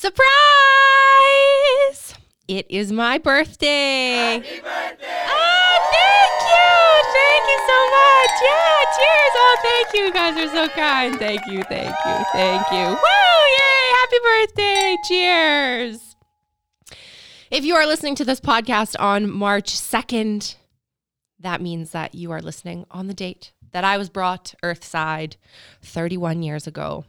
Surprise! It is my birthday. Happy birthday! Oh, thank you. Thank you so much. Yeah, cheers. Oh, thank you. You guys are so kind. Thank you. Thank you. Thank you. Woo! Yay! Happy birthday. Cheers. If you are listening to this podcast on March 2nd, that means that you are listening on the date that I was brought earthside 31 years ago.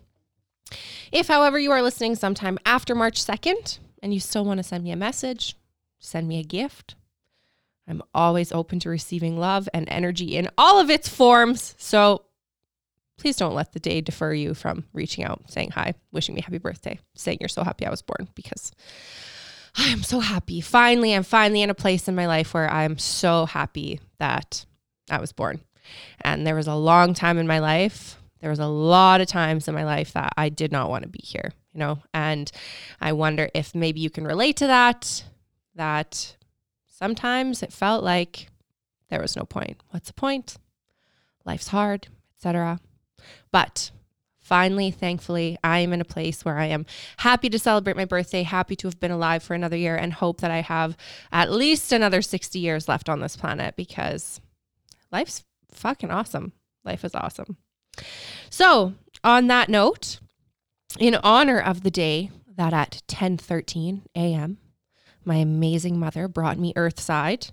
If, however, you are listening sometime after March 2nd and you still want to send me a message, send me a gift, I'm always open to receiving love and energy in all of its forms. So please don't let the day defer you from reaching out, saying hi, wishing me happy birthday, saying you're so happy I was born because I am so happy. Finally, I'm finally in a place in my life where I'm so happy that I was born. And there was a long time in my life, there was a lot of times in my life that I did not want to be here, you know? And I wonder if maybe you can relate to that, that sometimes it felt like there was no point. What's the point? Life's hard, etc. But finally, thankfully, I am in a place where I am happy to celebrate my birthday, happy to have been alive for another year, and hope that I have at least another 60 years left on this planet because life's fucking awesome. Life is awesome. So, on that note, in honor of the day that at 10:13 a.m. my amazing mother brought me earthside,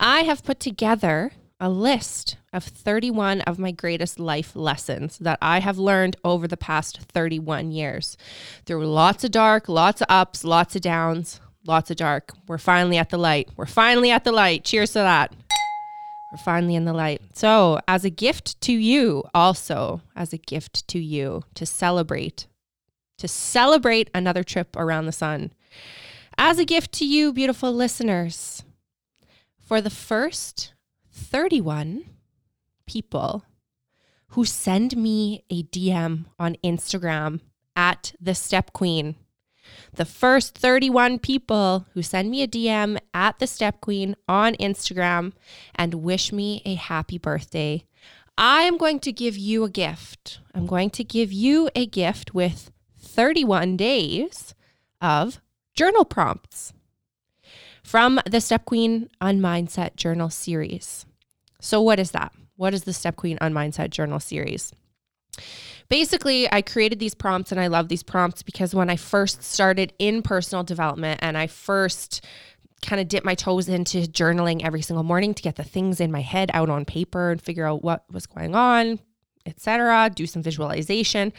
I have put together a list of 31 of my greatest life lessons that I have learned over the past 31 years. Through lots of dark, lots of ups, lots of downs, lots of dark. We're finally at the light. We're finally at the light. Cheers to that. We're finally in the light. So, as a gift to you, also as a gift to you to celebrate, to celebrate another trip around the sun. As a gift to you, beautiful listeners, for the first 31 people who send me a DM on Instagram at the Step Queen the first 31 people who send me a DM at the Step Queen on Instagram and wish me a happy birthday, I am going to give you a gift. I'm going to give you a gift with 31 days of journal prompts from the Step Queen on Mindset Journal series. So, what is that? What is the Step Queen on Mindset Journal series? Basically, I created these prompts and I love these prompts because when I first started in personal development and I first kind of dipped my toes into journaling every single morning to get the things in my head out on paper and figure out what was going on, etc., do some visualization.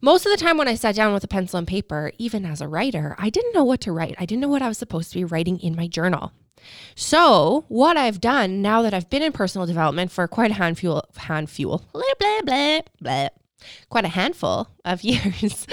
Most of the time when I sat down with a pencil and paper, even as a writer, I didn't know what to write. I didn't know what I was supposed to be writing in my journal. So, what I've done now that I've been in personal development for quite a handful, handful, blah, blah, blah, blah, quite a handful of years,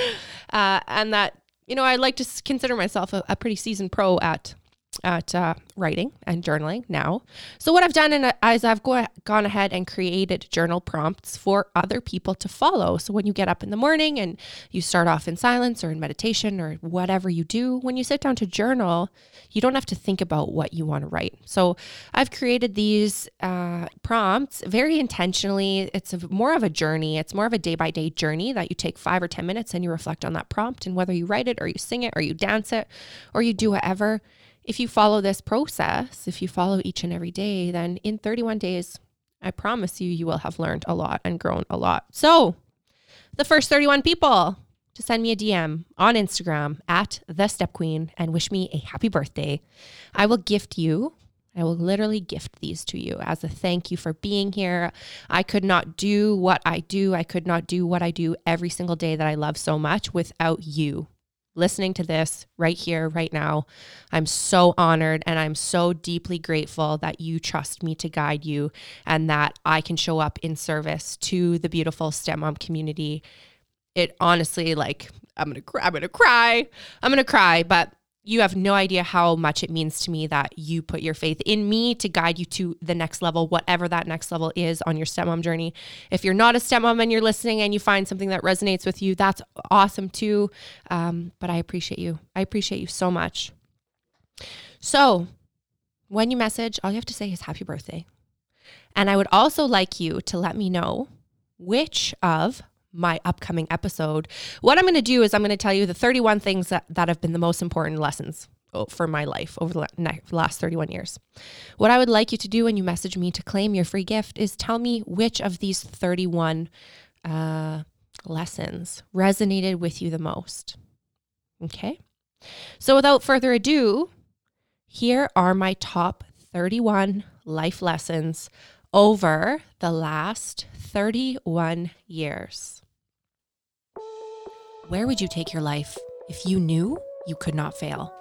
uh, and that you know I like to consider myself a, a pretty seasoned pro at at uh, writing and journaling now. So what I've done in, is I've go, gone ahead and created journal prompts for other people to follow. So when you get up in the morning and you start off in silence or in meditation or whatever you do, when you sit down to journal, you don't have to think about what you want to write. So I've created these uh, prompts very intentionally. It's a, more of a journey. It's more of a day by day journey that you take five or 10 minutes and you reflect on that prompt and whether you write it or you sing it or you dance it or you do whatever if you follow this process, if you follow each and every day, then in 31 days, I promise you, you will have learned a lot and grown a lot. So, the first 31 people to send me a DM on Instagram at the Step Queen and wish me a happy birthday, I will gift you. I will literally gift these to you as a thank you for being here. I could not do what I do. I could not do what I do every single day that I love so much without you listening to this right here, right now. I'm so honored and I'm so deeply grateful that you trust me to guide you and that I can show up in service to the beautiful stepmom community. It honestly, like, I'm gonna cry, I'm gonna cry, I'm gonna cry, but you have no idea how much it means to me that you put your faith in me to guide you to the next level, whatever that next level is on your stepmom journey. If you're not a stepmom and you're listening and you find something that resonates with you, that's awesome too. Um, but I appreciate you. I appreciate you so much. So, when you message, all you have to say is happy birthday. And I would also like you to let me know which of my upcoming episode, what I'm going to do is I'm going to tell you the 31 things that, that have been the most important lessons oh, for my life over the last 31 years. What I would like you to do when you message me to claim your free gift is tell me which of these 31 uh, lessons resonated with you the most. Okay. So without further ado, here are my top 31 life lessons over the last 31 years. Where would you take your life if you knew you could not fail?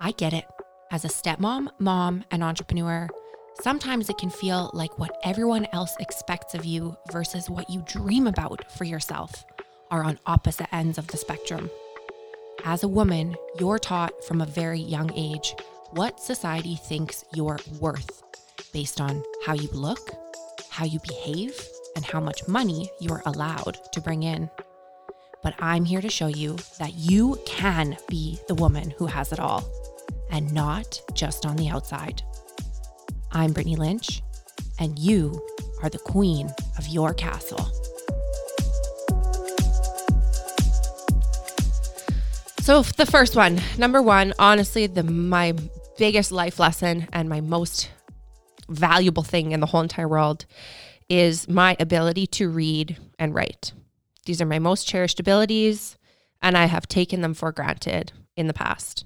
I get it. As a stepmom, mom, and entrepreneur, sometimes it can feel like what everyone else expects of you versus what you dream about for yourself are on opposite ends of the spectrum. As a woman, you're taught from a very young age what society thinks you're worth based on how you look, how you behave, and how much money you're allowed to bring in. But I'm here to show you that you can be the woman who has it all, and not just on the outside. I'm Brittany Lynch, and you are the queen of your castle. So the first one, number one, honestly, the my biggest life lesson and my most valuable thing in the whole entire world is my ability to read and write. These are my most cherished abilities, and I have taken them for granted in the past.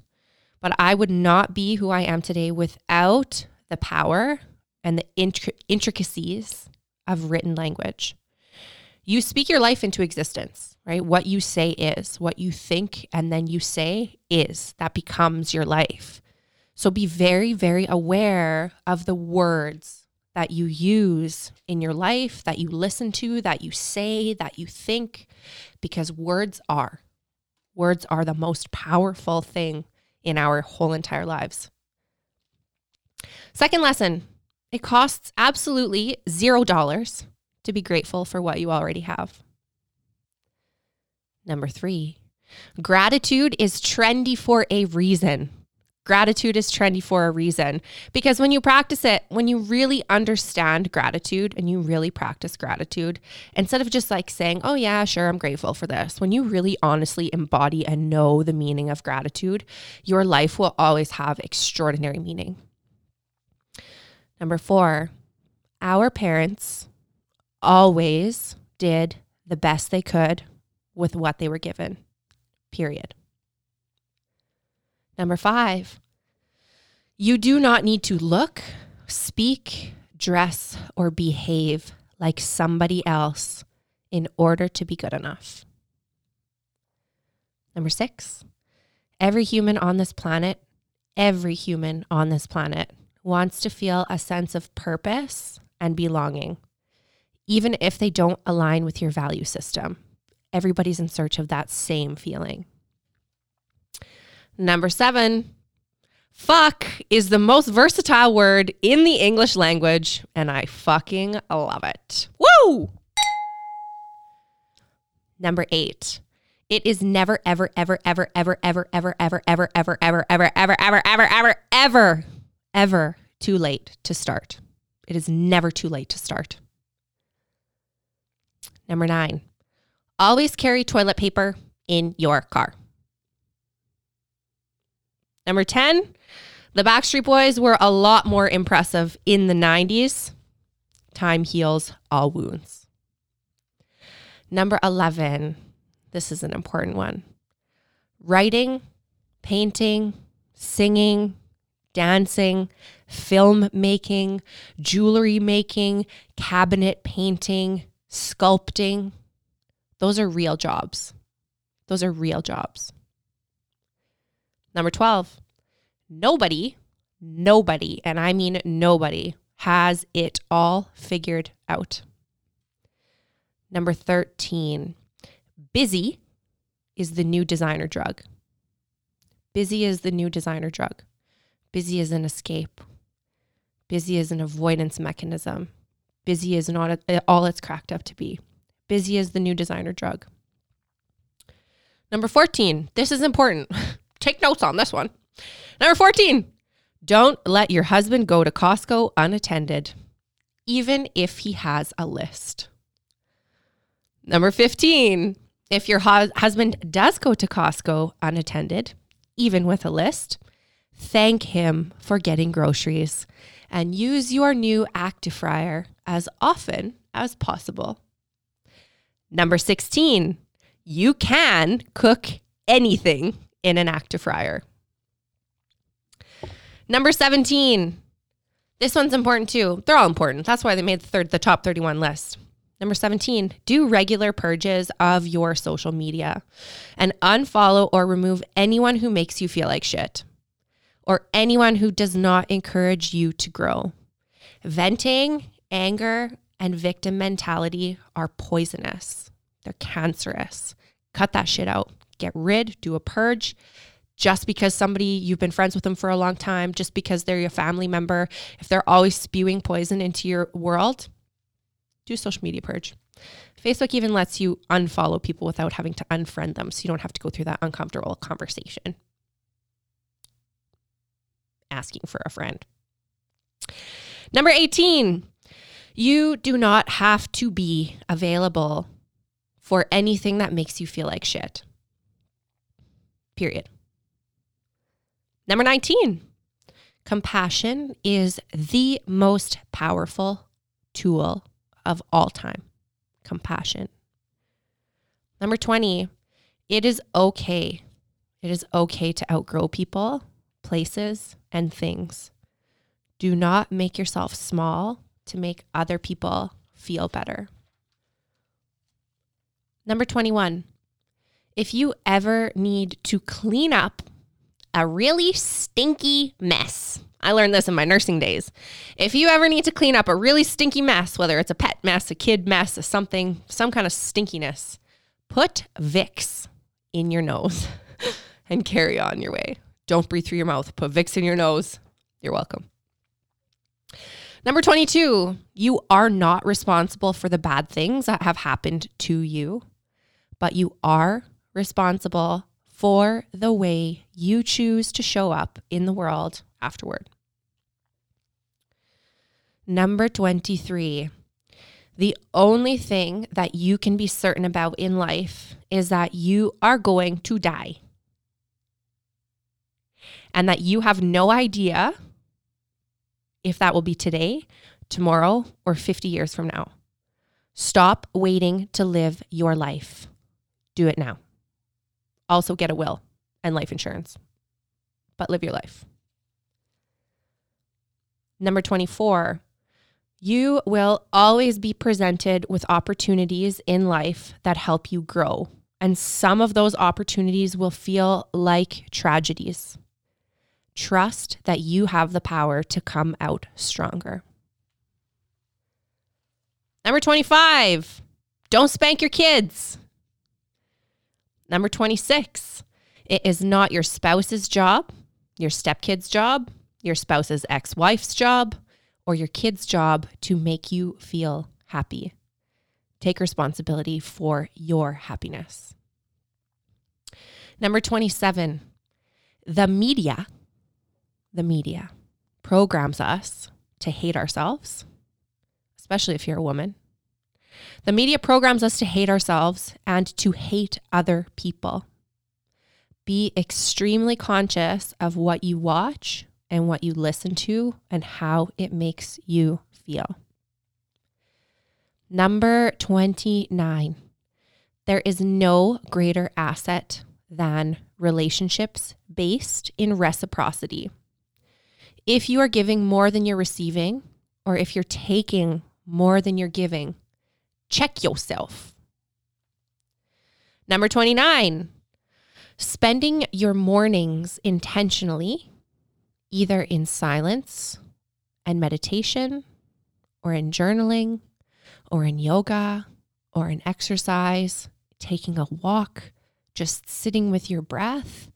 But I would not be who I am today without the power and the intricacies of written language. You speak your life into existence, right? What you say is, what you think and then you say is, that becomes your life. So be very, very aware of the words that you use in your life, that you listen to, that you say, that you think, because words are. Words are the most powerful thing in our whole entire lives. Second lesson it costs absolutely zero dollars to be grateful for what you already have. Number three, gratitude is trendy for a reason. Gratitude is trendy for a reason because when you practice it, when you really understand gratitude and you really practice gratitude, instead of just like saying, oh, yeah, sure, I'm grateful for this, when you really honestly embody and know the meaning of gratitude, your life will always have extraordinary meaning. Number four, our parents always did the best they could with what they were given, period. Number five, you do not need to look, speak, dress, or behave like somebody else in order to be good enough. Number six, every human on this planet, every human on this planet wants to feel a sense of purpose and belonging, even if they don't align with your value system. Everybody's in search of that same feeling. Number seven, fuck is the most versatile word in the English language, and I fucking love it. Woo! Number eight, it is never, ever ever, ever, ever, ever, ever, ever, ever, ever, ever, ever, ever, ever, ever, ever, ever, ever, too late to start. It is never too late to start. Number nine, always carry toilet paper in your car. Number 10, the Backstreet Boys were a lot more impressive in the 90s. Time heals all wounds. Number 11, this is an important one writing, painting, singing, dancing, film making, jewelry making, cabinet painting, sculpting. Those are real jobs. Those are real jobs. Number 12, nobody, nobody, and I mean nobody, has it all figured out. Number 13, busy is the new designer drug. Busy is the new designer drug. Busy is an escape. Busy is an avoidance mechanism. Busy is not all it's cracked up to be. Busy is the new designer drug. Number 14, this is important. Take notes on this one. Number 14, don't let your husband go to Costco unattended, even if he has a list. Number 15, if your hu- husband does go to Costco unattended, even with a list, thank him for getting groceries and use your new Actifryer as often as possible. Number 16, you can cook anything in an Actifryer. Number 17, this one's important too. They're all important. That's why they made the third the top 31 list. Number 17, do regular purges of your social media and unfollow or remove anyone who makes you feel like shit or anyone who does not encourage you to grow. Venting, anger, and victim mentality are poisonous. They're cancerous. Cut that shit out. Get rid, do a purge. Just because somebody you've been friends with them for a long time, just because they're your family member, if they're always spewing poison into your world, do social media purge. Facebook even lets you unfollow people without having to unfriend them. So you don't have to go through that uncomfortable conversation. Asking for a friend. Number 18, you do not have to be available for anything that makes you feel like shit. Period. Number 19, compassion is the most powerful tool of all time. Compassion. Number 20, it is okay. It is okay to outgrow people, places, and things. Do not make yourself small to make other people feel better. Number 21, if you ever need to clean up a really stinky mess, I learned this in my nursing days. If you ever need to clean up a really stinky mess, whether it's a pet mess, a kid mess, a something, some kind of stinkiness, put Vicks in your nose and carry on your way. Don't breathe through your mouth. Put Vicks in your nose. You're welcome. Number 22, you are not responsible for the bad things that have happened to you, but you are responsible for the way you choose to show up in the world afterward. Number 23, the only thing that you can be certain about in life is that you are going to die and that you have no idea if that will be today, tomorrow, or 50 years from now. Stop waiting to live your life. Do it now. Also, get a will and life insurance, but live your life. Number 24, you will always be presented with opportunities in life that help you grow. And some of those opportunities will feel like tragedies. Trust that you have the power to come out stronger. Number 25, don't spank your kids. Number 26, it is not your spouse's job, your stepkid's job, your spouse's ex wife's job, or your kid's job to make you feel happy. Take responsibility for your happiness. Number 27, the media the media programs us to hate ourselves, especially if you're a woman. The media programs us to hate ourselves and to hate other people. Be extremely conscious of what you watch and what you listen to and how it makes you feel. Number 29. There is no greater asset than relationships based in reciprocity if you are giving more than you're receiving, or if you're taking more than you're giving, check yourself. Number 29, spending your mornings intentionally, either in silence and meditation, or in journaling, or in yoga, or in exercise, taking a walk, just sitting with your breath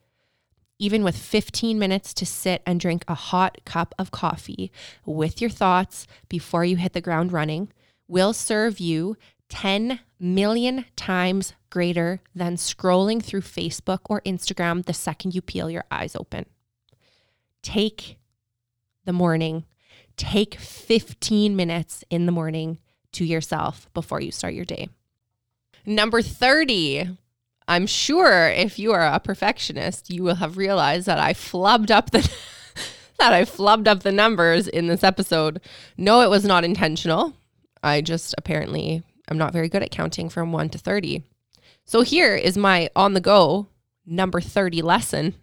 even with 15 minutes to sit and drink a hot cup of coffee with your thoughts before you hit the ground running, will serve you 10 million times greater than scrolling through Facebook or Instagram the second you peel your eyes open. Take the morning, take 15 minutes in the morning to yourself before you start your day. Number 30. I'm sure if you are a perfectionist, you will have realized that I flubbed up the that I flubbed up the numbers in this episode. No, it was not intentional. I just apparently am not very good at counting from 1 to 30. So here is my on the go number 30 lesson.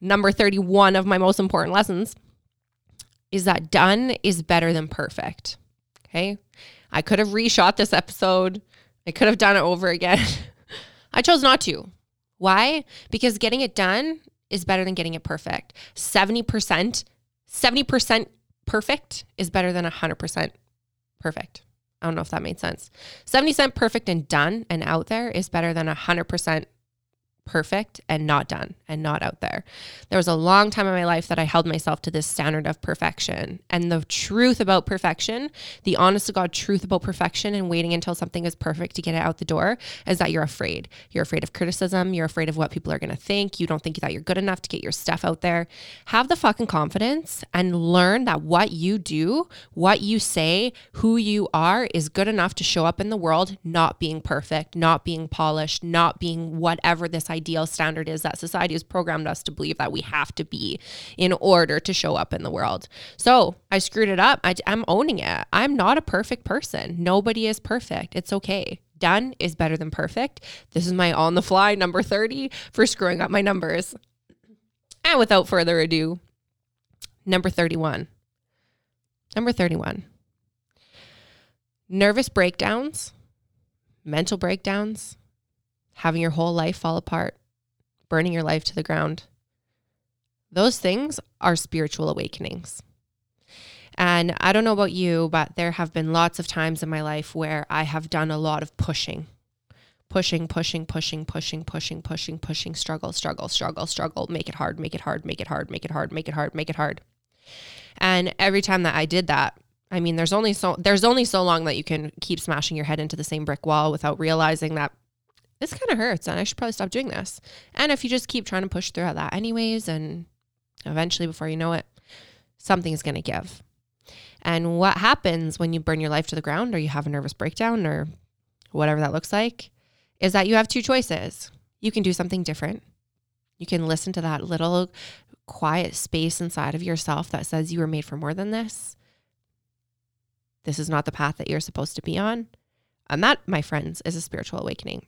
Number 31 of my most important lessons is that done is better than perfect. Okay? I could have reshot this episode. I could have done it over again. I chose not to. Why? Because getting it done is better than getting it perfect. 70%, 70% perfect is better than 100% perfect. I don't know if that made sense. 70% perfect and done and out there is better than 100% perfect and not done and not out there. There was a long time in my life that I held myself to this standard of perfection. And the truth about perfection, the honest to God truth about perfection and waiting until something is perfect to get it out the door is that you're afraid. You're afraid of criticism. You're afraid of what people are going to think. You don't think that you're good enough to get your stuff out there. Have the fucking confidence and learn that what you do, what you say, who you are is good enough to show up in the world not being perfect, not being polished, not being whatever this ideal standard is that society has programmed us to believe that we have to be in order to show up in the world. So I screwed it up. I, I'm owning it. I'm not a perfect person. Nobody is perfect. It's okay. Done is better than perfect. This is my on the fly number 30 for screwing up my numbers. And without further ado, number 31. Number 31. Nervous breakdowns, mental breakdowns, having your whole life fall apart, burning your life to the ground. Those things are spiritual awakenings. And I don't know about you, but there have been lots of times in my life where I have done a lot of pushing. Pushing, pushing, pushing, pushing, pushing, pushing, pushing, struggle, struggle, struggle, struggle, make it hard, make it hard, make it hard, make it hard, make it hard, make it hard. And every time that I did that, I mean, there's only so there's only so long that you can keep smashing your head into the same brick wall without realizing that this kind of hurts and I should probably stop doing this. And if you just keep trying to push through that anyways, and eventually before you know it, something's going to give. And what happens when you burn your life to the ground or you have a nervous breakdown or whatever that looks like is that you have two choices. You can do something different. You can listen to that little quiet space inside of yourself that says you were made for more than this. This is not the path that you're supposed to be on. And that, my friends, is a spiritual awakening.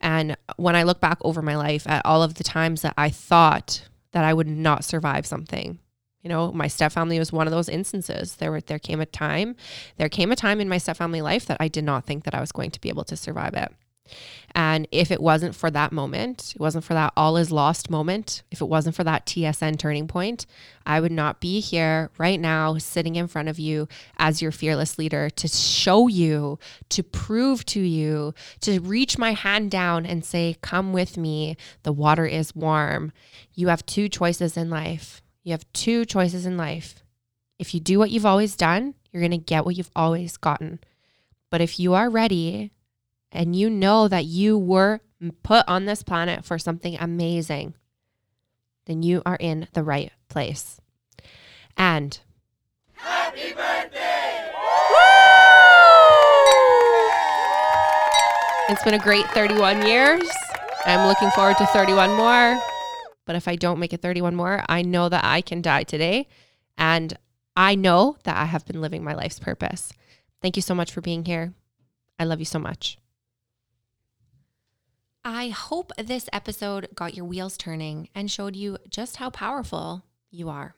And when I look back over my life at all of the times that I thought that I would not survive something, you know, my stepfamily was one of those instances. There were there came a time, there came a time in my stepfamily life that I did not think that I was going to be able to survive it. And if it wasn't for that moment, it wasn't for that all is lost moment, if it wasn't for that TSN turning point, I would not be here right now sitting in front of you as your fearless leader to show you, to prove to you, to reach my hand down and say, Come with me. The water is warm. You have two choices in life. You have two choices in life. If you do what you've always done, you're going to get what you've always gotten. But if you are ready and you know that you were put on this planet for something amazing, then you are in the right place. And happy birthday! Woo! It's been a great 31 years. I'm looking forward to 31 more. But if I don't make it 31 more, I know that I can die today. And I know that I have been living my life's purpose. Thank you so much for being here. I love you so much. I hope this episode got your wheels turning and showed you just how powerful you are.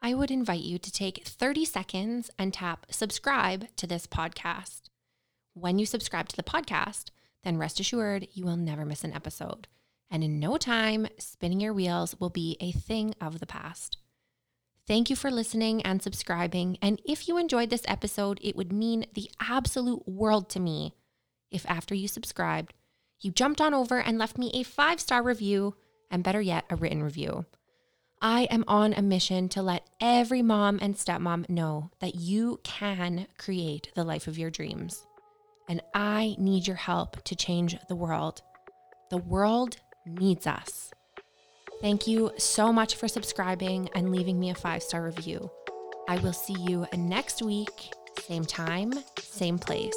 I would invite you to take 30 seconds and tap subscribe to this podcast. When you subscribe to the podcast, then rest assured you will never miss an episode. And in no time, spinning your wheels will be a thing of the past. Thank you for listening and subscribing. And if you enjoyed this episode, it would mean the absolute world to me if after you subscribed, you jumped on over and left me a five star review, and better yet, a written review. I am on a mission to let every mom and stepmom know that you can create the life of your dreams. And I need your help to change the world. The world needs us. Thank you so much for subscribing and leaving me a five star review. I will see you next week, same time, same place.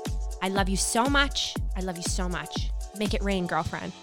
I love you so much. I love you so much. Make it rain, girlfriend.